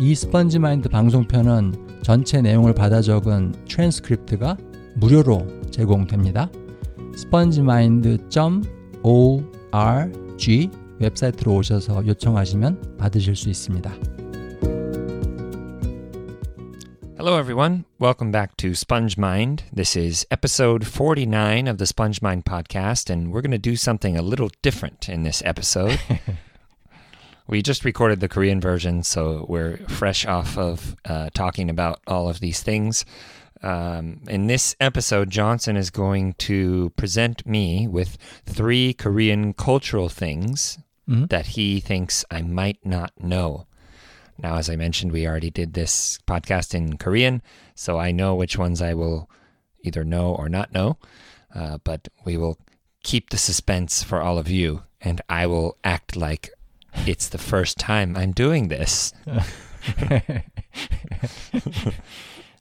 이 스펀지 마인드 방송편은 전체 내용을 받아 적은 트랜스크립트가 무료로 제공됩니다. spongemind.org 웹사이트로 오셔서 요청하시면 받으실 수 있습니다. Hello, everyone. Welcome back to Sponge Mind. This is episode 49 of the Sponge Mind podcast, and we're going to do something a little different in this episode. We just recorded the Korean version, so we're fresh off of uh, talking about all of these things. Um, in this episode, Jonson is going to present me with three Korean cultural things that he thinks I might not know. Now, as I mentioned, we already did this podcast in Korean, so I know which ones I will either know or not know. Uh, but we will keep the suspense for all of you, and I will act like it's the first time I'm doing this.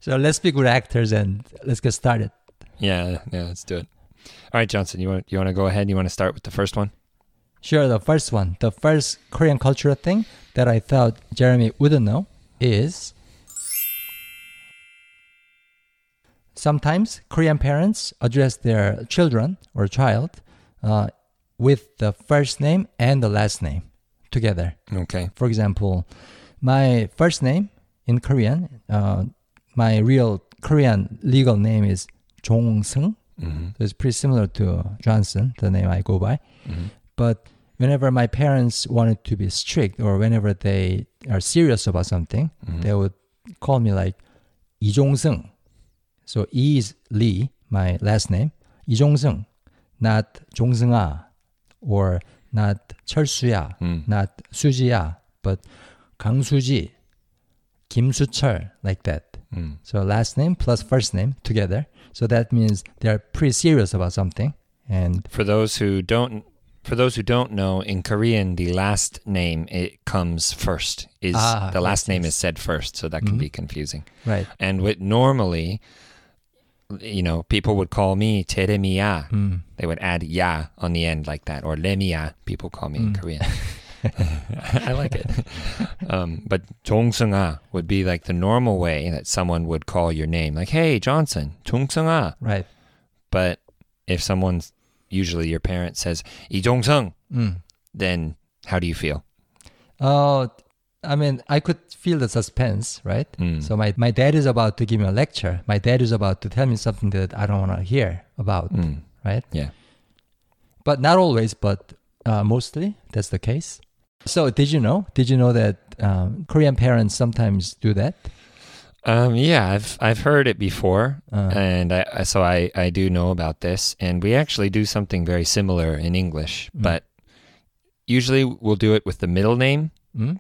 So let's be good actors and let's get started. Yeah, yeah, let's do it. All right, Jonson, you want you want to go ahead? You want to start with the first one? Sure, the first one, the first Korean cultural thing that I thought Jeremy wouldn't know is sometimes Korean parents address their children or child uh, with the first name and the last name together. Okay. For example, my first name in Korean, uh, my real Korean legal name is Jong Seung. Mm-hmm. So it's pretty similar to Jonson, the name I go by. Mhm. But whenever my parents wanted to be strict or whenever they are serious about something, Mhm. they would call me like Lee Jong-seung. So E is Lee, my last name. Lee Jong-seung, not Jong-seung-ah or not 철수야, Mm. not 수지야, but 강수지, 김수철, like that. Mm. So last name plus first name together. So that means they're pretty serious about something. And For those who don't, for those who don't know, in Korean, the last name it comes first. Is Ah, the last yes, name yes. is said first, so that can Mhm. be confusing. right. And with normally, you know, people would call me Teremiya. Mm. They would add ya on the end like that, or Lemiya. People call me in Mm. Korean. I like it. Um, but Jongseung-ah would be like the normal way that someone would call your name, like, "Hey, Jonson, Jongseung-ah." Right. But if someone's usually your parent says "이 Jongseung," Mm. then how do you feel? Oh, I mean, I could feel the suspense, right? Mm. So my, my dad is about to give me a lecture. My dad is about to tell me something that I don't want to hear about, Mm. right? Yeah. But not always, but uh, mostly that's the case. So did you know? Did you know that um, Korean parents sometimes do that? Um, yeah, I've I've heard it before, Uh, and I, so I I do know about this, and we actually do something very similar in English, Mm. but usually we'll do it with the middle name. mm?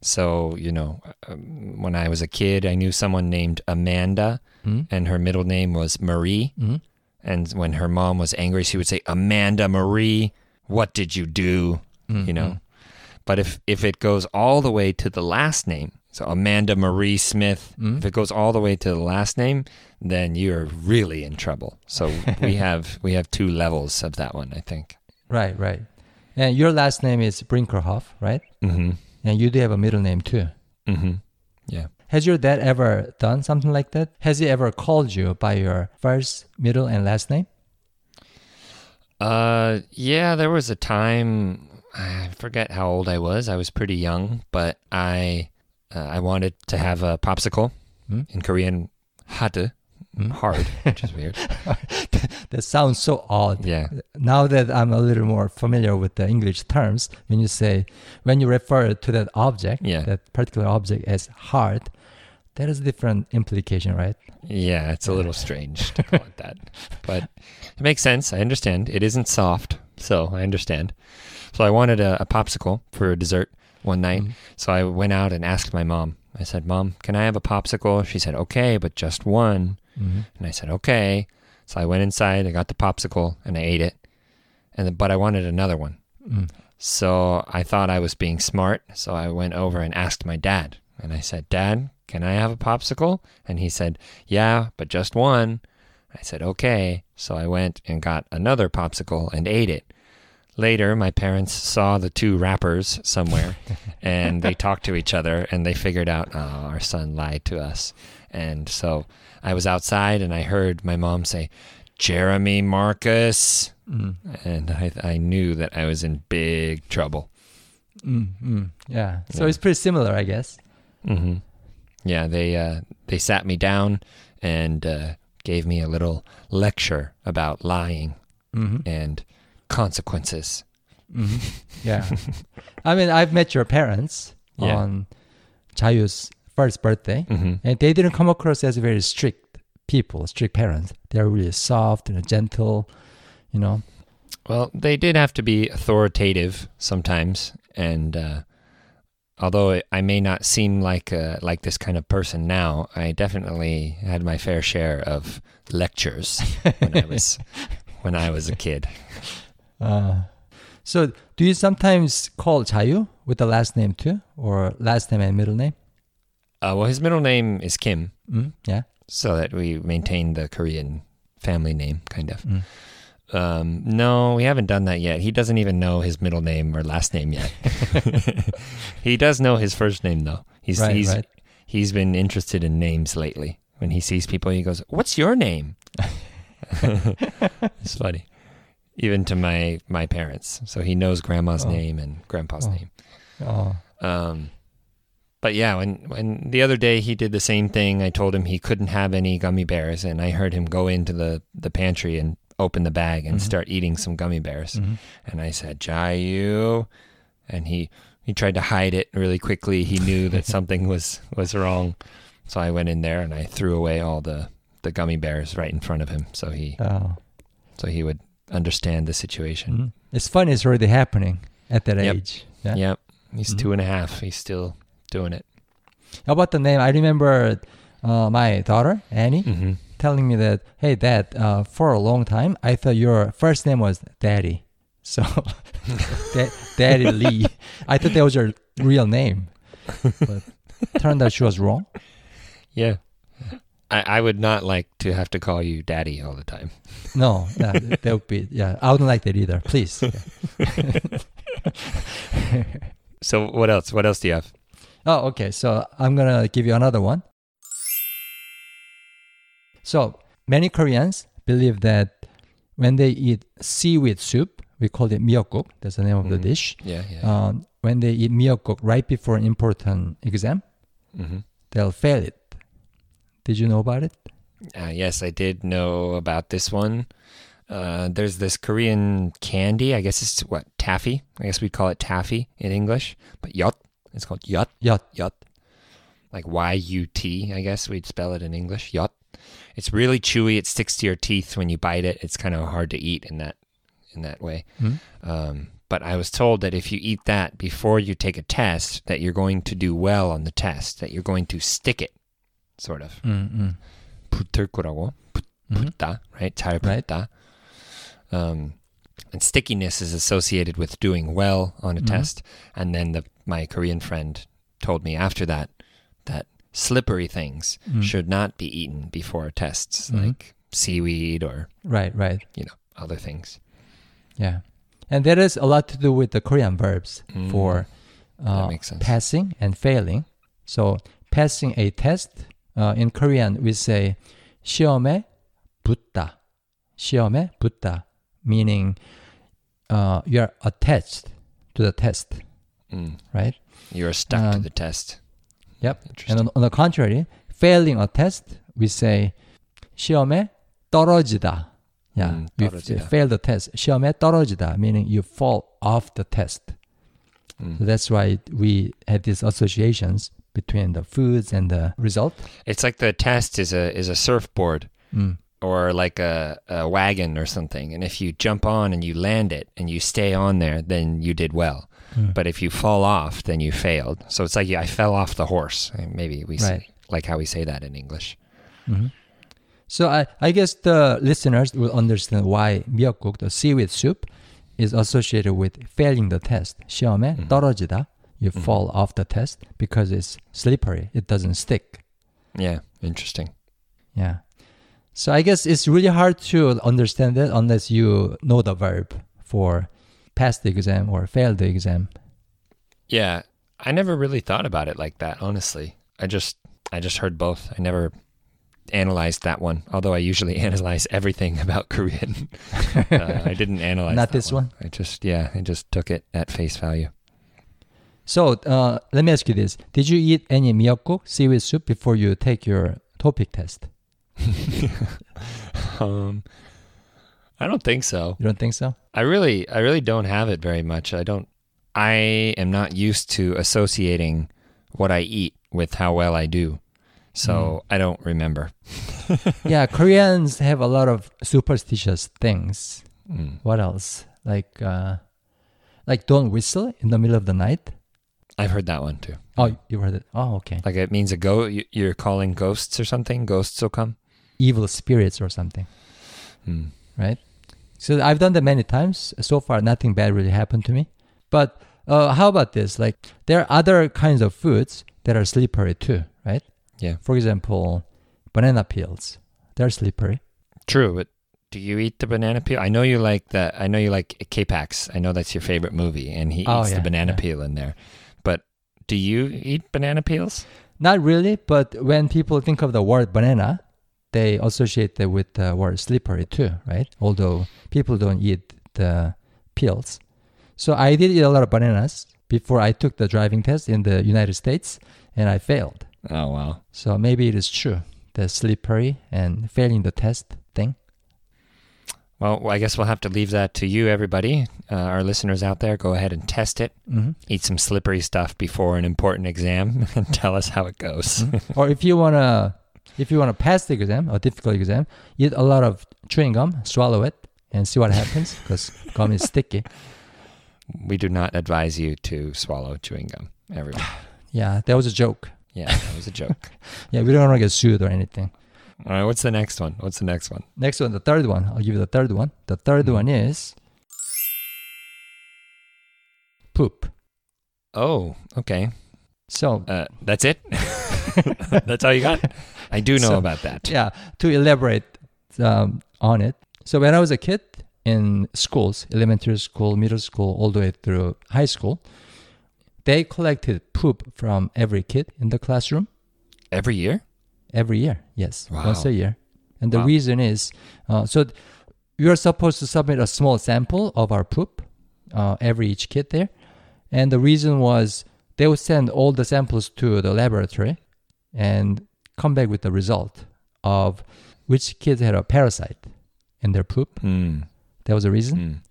So you know, um, when I was a kid, I knew someone named Amanda, Mm? and her middle name was Marie. Mm? And when her mom was angry, she would say, "Amanda Marie, what did you do?" Mm, You know. mm. But if if it goes all the way to the last name, so Amanda Marie Smith, Mm. if it goes all the way to the last name, then you're really in trouble. So we have we have two levels of that one, I think. Right, right. And your last name is Brinkerhoff, right? Mm-hmm. And you do have a middle name too. Mm-hmm. Yeah. Has your dad ever done something like that? Has he ever called you by your first, middle, and last name? Uh, yeah, there was a time I forget how old I was. I was pretty young, but I uh, I wanted to have a popsicle Hmm? in Korean, hade, Hmm? hard, which is weird. That sounds so odd. Yeah. Now that I'm a little more familiar with the English terms, when you say, when you refer to that object, Yeah. that particular object as hard, that is a different implication, right? Yeah, it's a little strange to call it that. But it makes sense. I understand. It isn't soft, so I understand. So I wanted a, a popsicle for a dessert one night. Mhm. So I went out and asked my mom. I said, Mom, can I have a popsicle? She said, Okay, but just one. Mhm. And I said, Okay. So I went inside, I got the popsicle, and I ate it. And then, but I wanted another one. Mm. So I thought I was being smart. So I went over and asked my dad. And I said, Dad, can I have a popsicle? And he said, Yeah, but just one. I said, Okay. So I went and got another popsicle and ate it. Later, my parents saw the two wrappers somewhere and they talked to each other and they figured out, oh, our son lied to us. And so I was outside and I heard my mom say, Jeremy Marcus. Mm. And I, I knew that I was in big trouble. Mm, mm, yeah. So Yeah. it's pretty similar, I guess. hmm Yeah, they uh, they sat me down and uh, gave me a little lecture about lying hmm and consequences. hmm Yeah. I mean, I've met your parents Yeah. on Chayu's first birthday, hmm and they didn't come across as very strict people, strict parents. They're really soft and gentle, you know. Well, they did have to be authoritative sometimes, and uh, although I- I may not seem like uh, like this kind of person now, I definitely had my fair share of lectures when I was when I was a kid. Uh, so, do you sometimes call Chayu with the last name too, or last name and middle name? Uh, well, his middle name is Kim, Mm, yeah. so that we maintain the Korean family name, kind of. Mm. Um, no, we haven't done that yet. He doesn't even know his middle name or last name yet. he does know his first name though. He's right, he's right. he's been interested in names lately. When he sees people, he goes, "What's your name?" it's funny, even to my my parents. So he knows grandma's Oh. name and grandpa's Oh. name. Oh, Um, but yeah, when when the other day he did the same thing, I told him he couldn't have any gummy bears, and I heard him go into the the pantry and open the bag and Mhm. start eating some gummy bears. mhm. And I said, "Jayu," and he he tried to hide it really quickly. He knew that something was was wrong, so I went in there and I threw away all the the gummy bears right in front of him, so he oh. so he would understand the situation. Mhm. It's funny. It's already happening at that Yep. age. Yeah. Yep, he's Mhm. two and a half. He's still doing it. How about the name? I remember uh, my daughter Annie hmm telling me that, "Hey, Dad, uh, for a long time I thought your first name was Daddy." So, da- Daddy Lee. I thought that was your real name, but turned out she was wrong. Yeah. I, I would not like to have to call you daddy all the time. No, yeah, that would be yeah. I wouldn't like that either. Please. So what else? What else do you have? Oh, okay. So I'm gonna give you another one. So many Koreans believe that when they eat seaweed soup, we call it miyeokguk. That's the name of the Mhm. dish. Yeah, yeah. Um, when they eat miyeokguk right before an important exam, hmm they'll fail it. Did you know about it? Uh, yes, I did know about this one. Uh, there's this Korean candy. I guess it's what taffy. I guess we'd call it taffy in English, but yot. It's called yot. Yot. Yot. Like Y U T. I guess we'd spell it in English. Yot. It's really chewy. It sticks to your teeth when you bite it. It's kind of hard to eat in that in that way. Hmm? Um, but I was told that if you eat that before you take a test, that you're going to do well on the test. That you're going to stick it, sort of. Mm-mm. 붙을 거라고. Mhm. 붙다, right? 잘 Right. 붙다. Um, and stickiness is associated with doing well on a Mhm. test. And then the, my Korean friend told me after that that slippery things Mm. should not be eaten before tests, Mhm. like seaweed or Right, right. you know other things. Yeah. And that has a lot to do with the Korean verbs Mm. for uh, makes sense. passing and failing. So passing a test uh, in Korean we say 시험에 붙다. 시험에 붙다 meaning uh, you are attached to the test, Mm. right? You are stuck to Um, the test. Yep. Interesting. And on, on the contrary, failing a test we say 시험에 떨어지다. Yeah, 음, you 떨어지다. f- fail the test. 시험에 떨어지다 meaning you fall off the test. Mm. So that's why we have these associations between the foods and the result. It's like the test is a is a surfboard. Mm. or like a, a wagon or something. And if you jump on and you land it and you stay on there, then you did well. Mm. But if you fall off, then you failed. So it's like yeah, I fell off the horse. Uh, Maybe we Right. say, like how we say that in English. Mhm. So I, I guess the listeners will understand why miyeokguk, the seaweed soup, is associated with failing the test. 시험에 Mhm. 떨어지다. You Mhm. fall off the test because it's slippery. It doesn't stick. Yeah, interesting. Yeah. So I guess it's really hard to understand it unless you know the verb for pass the exam or fail the exam. Yeah, I never really thought about it like that, honestly. I just I just heard both. I never analyzed that one, although I usually analyze everything about Korean. uh, I didn't analyze Not that this one? I just yeah, I just took it at face value. So uh, let me ask you this: Did you eat any miyeokguk seaweed soup before you take your TOPIK test? um, I don't think so. You don't think so? I really, I really don't have it very much. I don't. I am not used to associating what I eat with how well I do, so I don't remember. yeah, Koreans have a lot of superstitious things. Mm. What else? Like, uh, like don't whistle in the middle of the night. I've heard that one too. Oh, you heard it. Oh, okay. Like it means a go. You're calling ghosts or something. Ghosts will come. Evil spirits or something, Hmm. right? So I've done that many times. So far, nothing bad really happened to me. But uh, how about this? Like, there are other kinds of foods that are slippery too, right? Yeah. For example, banana peels. They're slippery. True, but do you eat the banana peel? I know you like the. I know you like K-Pax. I know that's your favorite movie, and he Oh, eats yeah, the banana yeah. peel in there. But do you eat banana peels? Not really, but when people think of the word banana, they associate it with the word slippery too, right? Although people don't eat the peels. So I did eat a lot of bananas before I took the driving test in the United States and I failed. Oh wow. So maybe it is true, the slippery and failing the test thing. Well, I guess we'll have to leave that to you, everybody. Uh, our listeners out there, go ahead and test it. hmm Eat some slippery stuff before an important exam, and tell us how it goes. or if you wanna, if you wanna pass the exam, a difficult exam, eat a lot of chewing gum, swallow it, and see what happens because gum is sticky. we do not advise you to swallow chewing gum. Everyone. Yeah, that was a joke. Yeah, that was a joke. Yeah, we don't want to get sued or anything. All right, what's the next one? What's the next one? Next one, the third one. I'll give you the third one. The 3rd Mhm. one is poop. Oh, okay. So, Uh, that's it. that's all you got. I do know So- about that. yeah, to elaborate um, on it. So, when I was a kid in schools, elementary school, middle school, all the way through high school, they collected poop from every kid in the classroom Every year. every year. Yes, Wow. once a year. And the Wow. reason is uh, so are supposed to submit a small sample of our poop uh, every each kid there. And the reason was they would send all the samples to the laboratory and come back with the result of which kids had a parasite in their poop. Mm. That was the reason.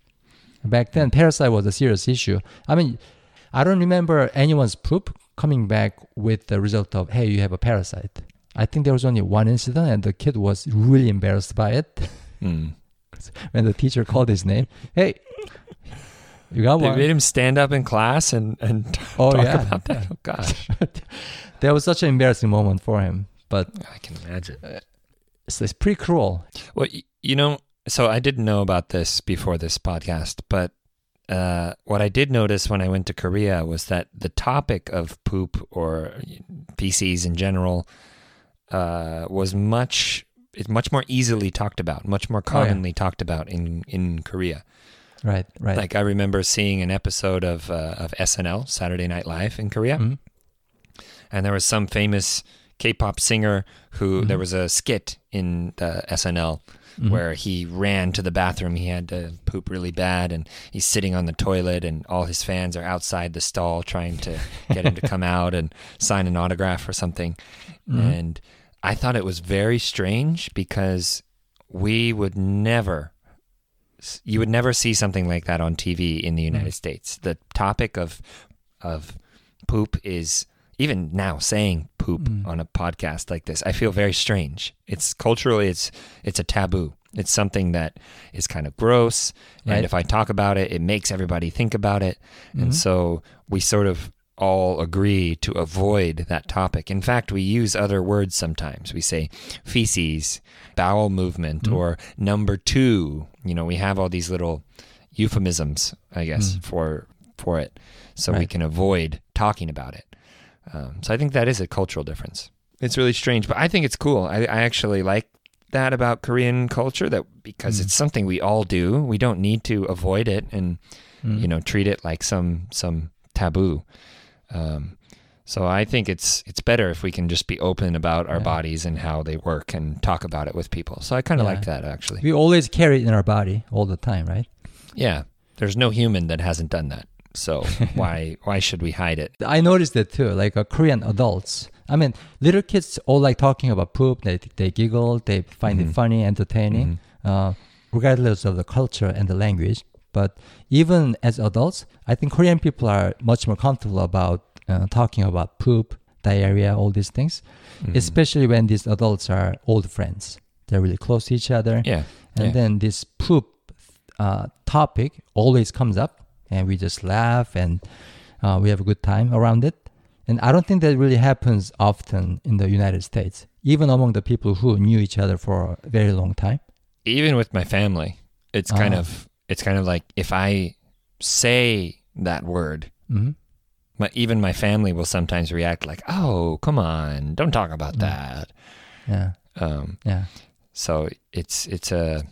Mm. Back then, parasite was a serious issue. I mean, I don't remember anyone's poop coming back with the result of, hey, you have a parasite. I think there was only one incident, and the kid was really embarrassed by it Mm. when the teacher called his name. Hey, you got They one. made him stand up in class and and Oh, talk yeah. about that. Oh gosh, that was such an embarrassing moment for him, but I can imagine. it's, it's pretty cruel. Well, you know, so I didn't know about this before this podcast, but uh, what I did notice when I went to Korea was that the topic of poop or feces in general uh, was much it's much more easily talked about, much more Oh, yeah. commonly talked about in in Korea. Right, right. Like I remember seeing an episode of uh, of SNL Saturday Night Live in Korea, Mhm. and there was some famous K-pop singer who there Mhm. was a skit in the SNL Mhm. where he ran to the bathroom. He had to poop really bad, and he's sitting on the toilet, and all his fans are outside the stall trying to get him to come out and sign an autograph or something. Mhm. And I thought it was very strange because we would never, you would never see something like that on TV in the United Mm. States. The topic of of poop is even now saying poop Mm. on a podcast like this. I feel very strange. It's culturally, it's it's a taboo. It's something that is kind of gross, and if I talk about it, it makes everybody think about it. And Mhm. so we sort of all agree to avoid that topic. In fact, we use other words sometimes. We say feces, bowel movement, Mhm. or number two. You know, we have all these little euphemisms, I guess, Mm. for for it, so we can avoid talking about it. Um, so I think that is a cultural difference. It's really strange, but I think it's cool. I, I actually like that about Korean culture that because Mm. it's something we all do. We don't need to avoid it and Mhm. you know treat it like some some taboo Um, so I think it's it's better if we can just be open about our Yeah. bodies and how they work and talk about it with people. So I kind of Yeah. like that actually. We always carry it in our body all the time, right? Yeah, there's no human that hasn't done that. So why why should we hide it? I noticed that too. Like uh, Korean adults, I mean, little kids all like talking about poop. They they giggle, they find it Mhm. funny, entertaining, uh, regardless of the culture and the language. But even as adults, I think Korean people are much more comfortable about uh, talking about poop, diarrhea, all these things. Mhm. Especially when these adults are old friends. They're really close to each other. yeah, And yeah. then this poop uh, topic always comes up, and we just laugh and uh, we have a good time around it. And I don't think that really happens often in the United States, even among the people who knew each other for a very long time. even with my family, it's kind Ah. of it's kind of like if I say that word, hmm my, even my family will sometimes react like, "Oh, come on, don't talk about Mm. that." Yeah, Um, yeah. so it's it's a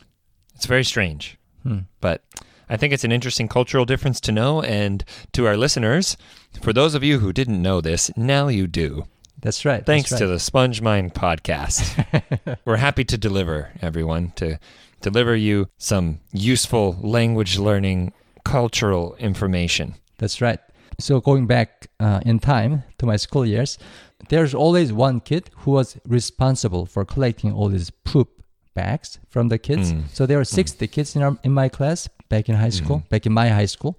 it's very strange, Hmm. but I think it's an interesting cultural difference to know. And to our listeners, for those of you who didn't know this, now you do. That's right. Thanks that's to the Sponge Mind podcast. We're happy to deliver, everyone, to deliver you some useful language learning, cultural information. That's right. So going back uh, in time to my school years, there's always one kid who was responsible for collecting all these poop bags from the kids. Mm. So there were 60 kids in our, in my class back in high school, Mhm. back in my high school.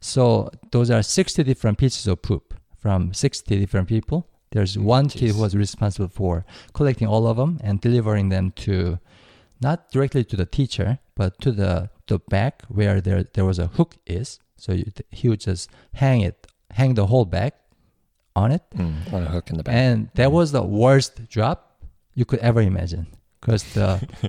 So those are 60 different pieces of poop from 60 different people. There's one kid who was responsible for collecting all of them and delivering them to not directly to the teacher, but to the the back where there there was a hook is. So you, he would just hang it, hang the whole bag on it, Mm, on a hook in the back. and that was the worst job you could ever imagine because the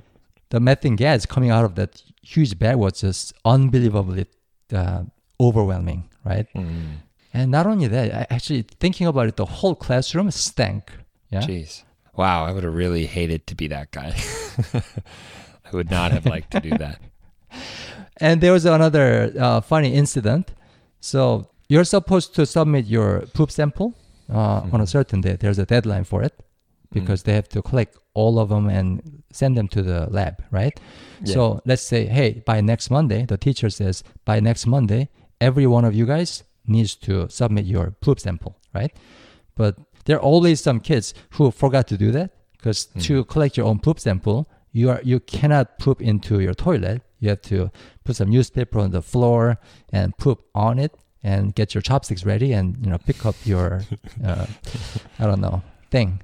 the methane gas coming out of that huge bag was just unbelievably uh, overwhelming, right? Mm, And not only that, I actually thinking about it, the whole classroom stank. Yeah. Jeez. Wow, I would have really hated to be that guy. I would not have liked to do that. And there was another uh, funny incident. So you're supposed to submit your poop sample uh, on a certain day. There's a deadline for it because they have to collect all of them and send them to the lab, right? Yeah. So let's say, hey, by next Monday, the teacher says, by next Monday, every one of you guys needs to submit your poop sample, right? But there are always some kids who forgot to do that because to collect your own poop sample, you are you cannot poop into your toilet. You have to put some newspaper on the floor and poop on it and get your chopsticks ready and you know pick up your uh, I don't know thing.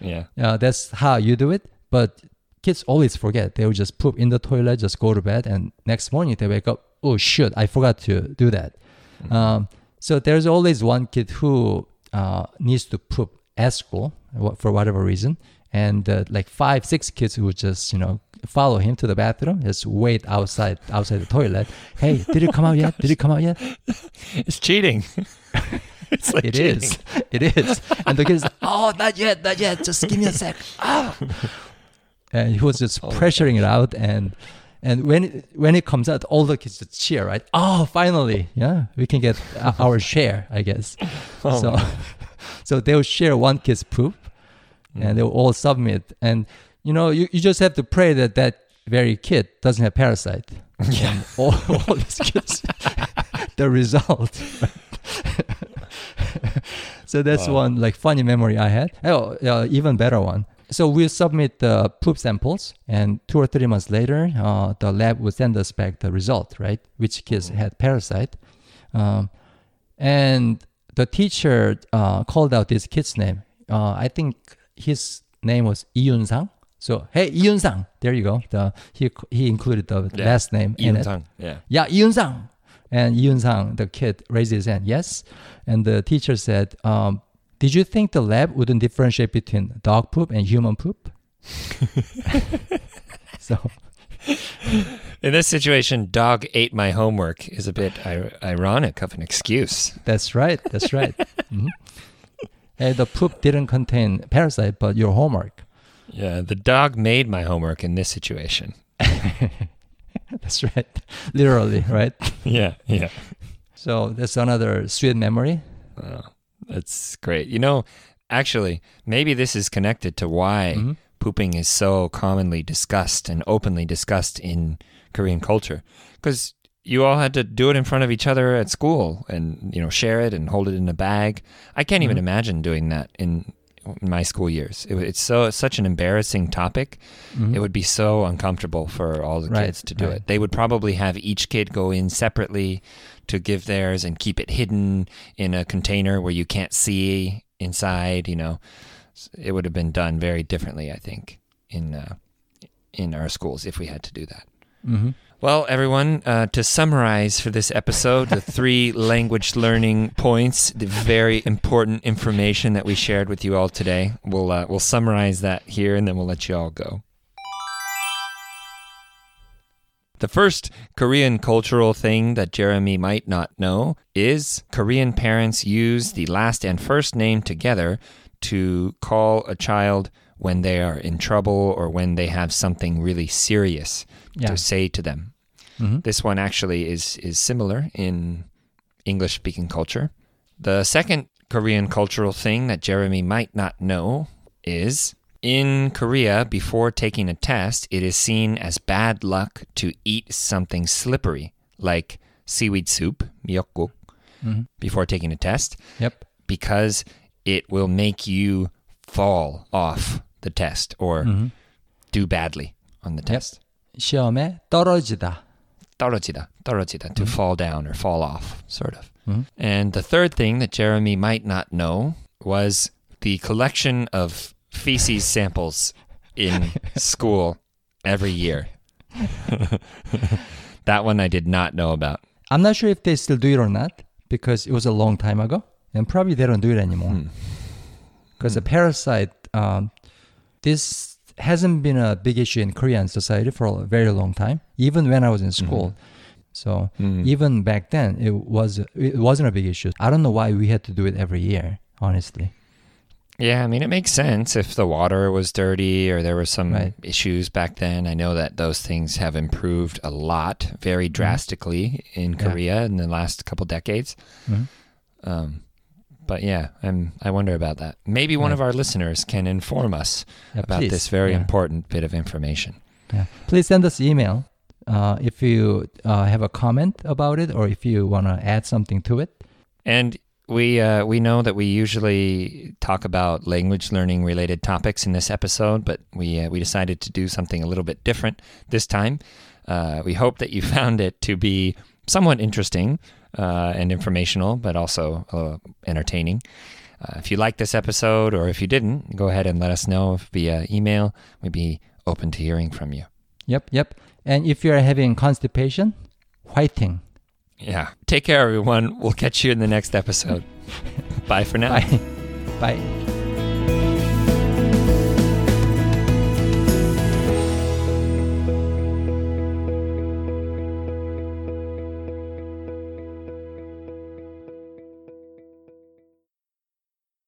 yeah. Uh, that's how you do it. But kids always forget. They will just poop in the toilet, just go to bed, and next morning they wake up. Oh shit! I forgot to do that. Mm-hmm. Um, so there's always one kid who uh, needs to poop at school for whatever reason, and uh, like five, six kids who just you know follow him to the bathroom, just wait outside outside the toilet. Hey, did it come out yet? Did it come out yet? It's cheating. it's like It is. It is. And the kids, oh, not yet, not yet. Just give me a sec. Ah. And he was just Oh, pressuring it out, and and when it, when it comes out, all the kids just cheer, right? Oh, finally, yeah, we can get our share, I guess. Oh, so, so they'll share one kid's poop, Mm. and they'll all submit. And you know, you, you just have to pray that that very kid doesn't have parasite. Yeah. All, all these kids, the result. so that's Wow. one like funny memory I had. Oh, uh, even better one. So we submit the poop samples, and two or three months later, uh, the lab would send us back the result, right? Which kids Mhm. had parasite, um, and the teacher uh, called out this kid's name. Uh, I think his name was Iyun Sang. So hey, Iyun Sang, there you go. The he he included the Yeah. last name in Ian it. Yeah. Yeah, Iyun Sang. And Iyun Sang, the kid, raised his hand. Yes. And the teacher said, um, Did you think the lab wouldn't differentiate between dog poop and human poop? so, In this situation, dog ate my homework is a bit ir- ironic of an excuse. that's right. That's right. Mhm. Hey, the poop didn't contain parasite, but your homework. Yeah, the dog made my homework in this situation. That's right. Literally, right? Yeah, yeah. So that's another sweet memory. Uh, That's great. You know, actually, maybe this is connected to why Mhm. pooping is so commonly discussed and openly discussed in Korean culture. Because you all had to do it in front of each other at school and, you know, share it and hold it in a bag. I can't even Mhm. imagine doing that in my school years. It, it's so such an embarrassing topic. Mhm. It would be so uncomfortable for all the Right, kids to do right. it. They would probably have each kid go in separately to give theirs and keep it hidden in a container where you can't see inside. You know, it would have been done very differently, I think, in uh, in our schools if we had to do that. Mhm. Well, everyone, uh, to summarize for this episode, the three language learning points, the very important information that we shared with you all today, we'll uh, we'll summarize that here, and then we'll let you all go. The first Korean cultural thing that Jeremy might not know is Korean parents use the last and first name together to call a child when they are in trouble or when they have something really serious Yeah. to say to them. Mhm. This one actually is is similar in English speaking culture. The second Korean cultural thing that Jeremy might not know is in Korea before taking a test, it is seen as bad luck to eat something slippery like seaweed soup, miyeokguk, Mhm. before taking a test Yep. because it will make you fall off the test or Mhm. do badly on the test. 시험에 떨어지다. 떨어지다, 떨어지다, to fall down or fall off, sort of. Mhm. And the third thing that Jeremy might not know was the collection of feces samples in school every year. that one I did not know about. I'm not sure if they still do it or not because it was a long time ago, and probably they don't do it anymore. Hmm. Because the parasite, um, this hasn't been a big issue in Korean society for a very long time, even when I was in school. So Mm. even back then, it was it wasn't a big issue. I don't know why we had to do it every year, honestly. Yeah, I mean, it makes sense if the water was dirty or there were some Right. issues back then. I know that those things have improved a lot, very drastically in Mm-hmm. Yeah. Korea in the last couple decades. Mhm. Um, but yeah, I'm, I wonder about that. Maybe one Right. of our listeners can inform us Yeah, about please. this very Yeah. important bit of information. Yeah. Please send us email uh, if you uh, have a comment about it or if you want to add something to it. And we uh, we know that we usually talk about language learning related topics in this episode, but we uh, we decided to do something a little bit different this time. Uh, we hope that you found it to be somewhat interesting uh, and informational, but also uh, entertaining. Uh, if you like this episode, or if you didn't, go ahead and let us know via email. We'd be open to hearing from you. Yep, yep. And if you're having constipation, whiting. Yeah. Take care, everyone. We'll catch you in the next episode. Bye for now. Bye. Bye.